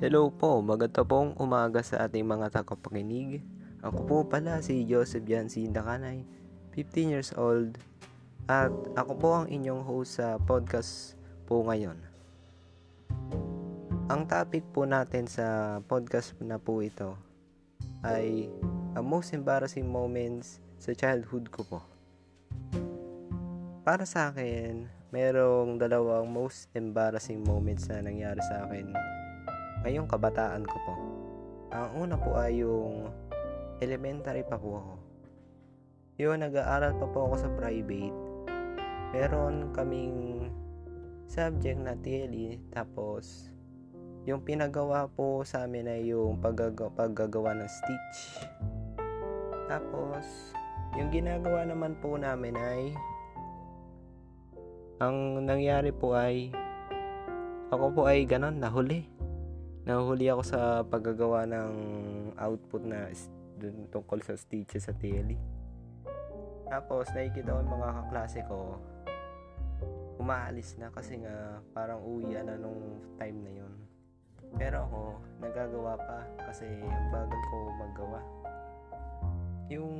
Hello po, maganda pong umaga sa ating mga tagapakinig. Ako po pala si Joseph Yancy Dakanay, 15 years old, at ako po ang inyong host sa podcast po ngayon. Ang topic po natin sa podcast na po ito ay ang most embarrassing moments sa childhood ko po. Para sa akin, merong dalawang most embarrassing moments na nangyari sa akin ngayong kabataan ko po. Ang una po ay yung elementary pa po ako. Yung nag-aaral pa po ako sa private. Meron kaming subject na TLE tapos yung pinagawa po sa amin ay yung paggagawa, paggagawa ng stitch. Tapos yung ginagawa naman po namin ay ang nangyari po ay ako po ay ganon nahuli nahuli ako sa paggagawa ng output na tungkol sa stitches sa TLE. Tapos nakikita ko yung mga kaklase ko umaalis na kasi nga parang uwi na nung time na yon. Pero ako nagagawa pa kasi ang bagal ko maggawa. Yung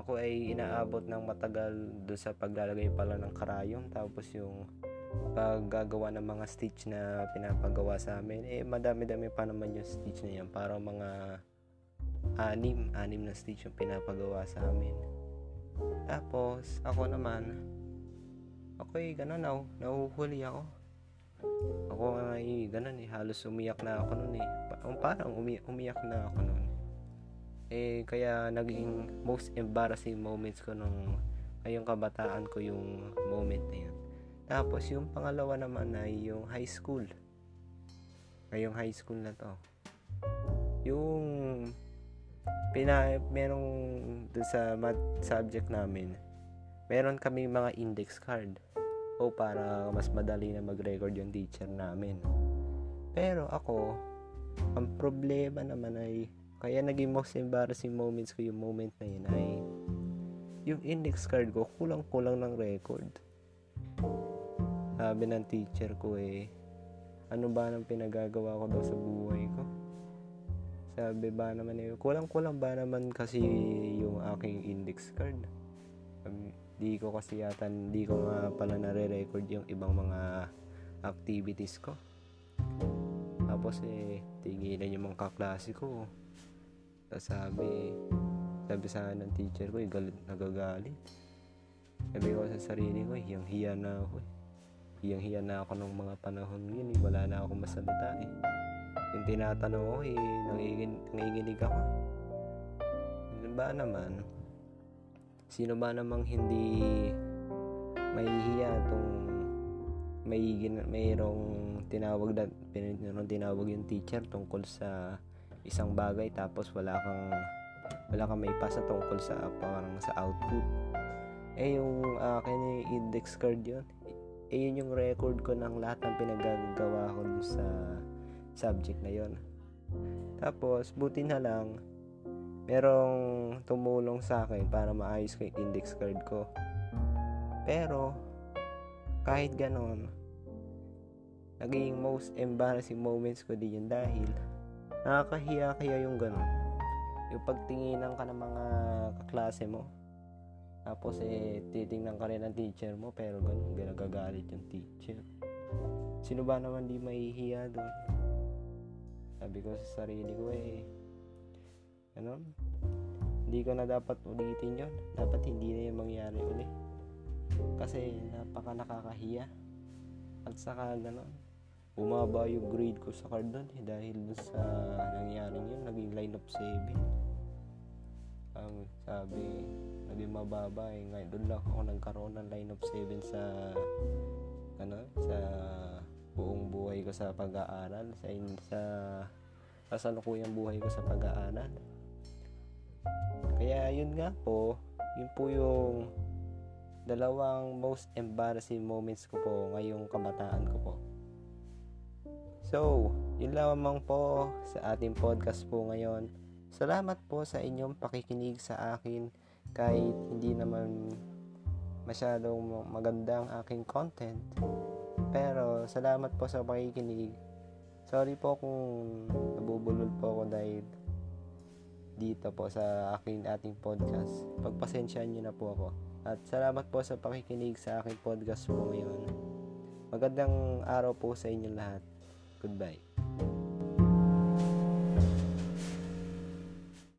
ako ay inaabot ng matagal do sa paglalagay pala ng karayom tapos yung paggagawa ng mga stitch na pinapagawa sa amin eh madami-dami pa naman yung stitch na yan. Para mga anim anim na stitch yung pinapagawa sa amin. Tapos ako naman ako eh ganun ako nahuhuli ako. Ako ay ganun eh halos umiyak na ako nun eh. Parang umi- umiyak na ako nun. Eh kaya naging most embarrassing moments ko nung ngayong kabataan ko yung moment na yun tapos yung pangalawa naman ay yung high school. Ngayong high school na to. Yung pina merong dun sa math subject namin. Meron kami mga index card o para mas madali na mag-record yung teacher namin. Pero ako, ang problema naman ay kaya naging most embarrassing moments ko yung moment na yun ay yung index card ko kulang-kulang ng record sabi ng teacher ko eh, ano ba nang pinagagawa ko daw sa buhay ko? Sabi ba naman eh, kulang-kulang ba naman kasi yung aking index card? Um, di ko kasi yata, di ko nga pala nare-record yung ibang mga activities ko. Tapos eh, tingilan yung mga kaklase ko. Tapos sabi, sabi sa ng teacher ko, eh, galit, nagagalit. Sabi ko sa sarili ko, hiyang hiya na ako eh hiyang-hiya na ako nung mga panahon yun eh. Wala na akong masalita eh. Yung tinatanong ko eh, nangingin, nanginginig ako. Ano ba naman? Sino ba namang hindi mahihiya itong may mayroong tinawag na mayroong tinawag yung teacher tungkol sa isang bagay tapos wala kang wala kang may pasa tungkol sa parang sa output eh yung akin uh, index card yun eh yun yung record ko ng lahat ng pinagagawa ko sa subject na yon tapos buti na lang merong tumulong sa akin para maayos ko yung index card ko. Pero kahit ganon naging most embarrassing moments ko din yun dahil nakakahiya kaya yung ganon. Yung pagtinginan ka ng mga kaklase mo tapos eh, titingnan ka rin ng teacher mo, pero ganun, ginagagalit yung teacher. Sino ba naman di mahihiya doon? Sabi ko sa sarili ko eh, ano, hindi ko na dapat ulitin yon Dapat hindi na yung mangyari uli. Kasi napaka nakakahiya. At saka gano'n, bumaba yung grade ko sa card doon eh, dahil sa nangyari yun, naging line of 7. Um, sabi, naging mababa eh. Ngayon, doon lang ako nagkaroon ng line of 7 sa ano, sa buong buhay ko sa pag-aaral, sa sa kasalukuyang buhay ko sa pag-aaral. Kaya yun nga po, yun po yung dalawang most embarrassing moments ko po ngayong kabataan ko po. So, yun lamang po sa ating podcast po ngayon. Salamat po sa inyong pakikinig sa akin kahit hindi naman masyadong maganda ang aking content. Pero salamat po sa pakikinig. Sorry po kung nabubulol po ako dahil dito po sa aking ating podcast. Pagpasensyaan nyo na po ako. At salamat po sa pakikinig sa aking podcast po ngayon. Magandang araw po sa inyo lahat. Goodbye.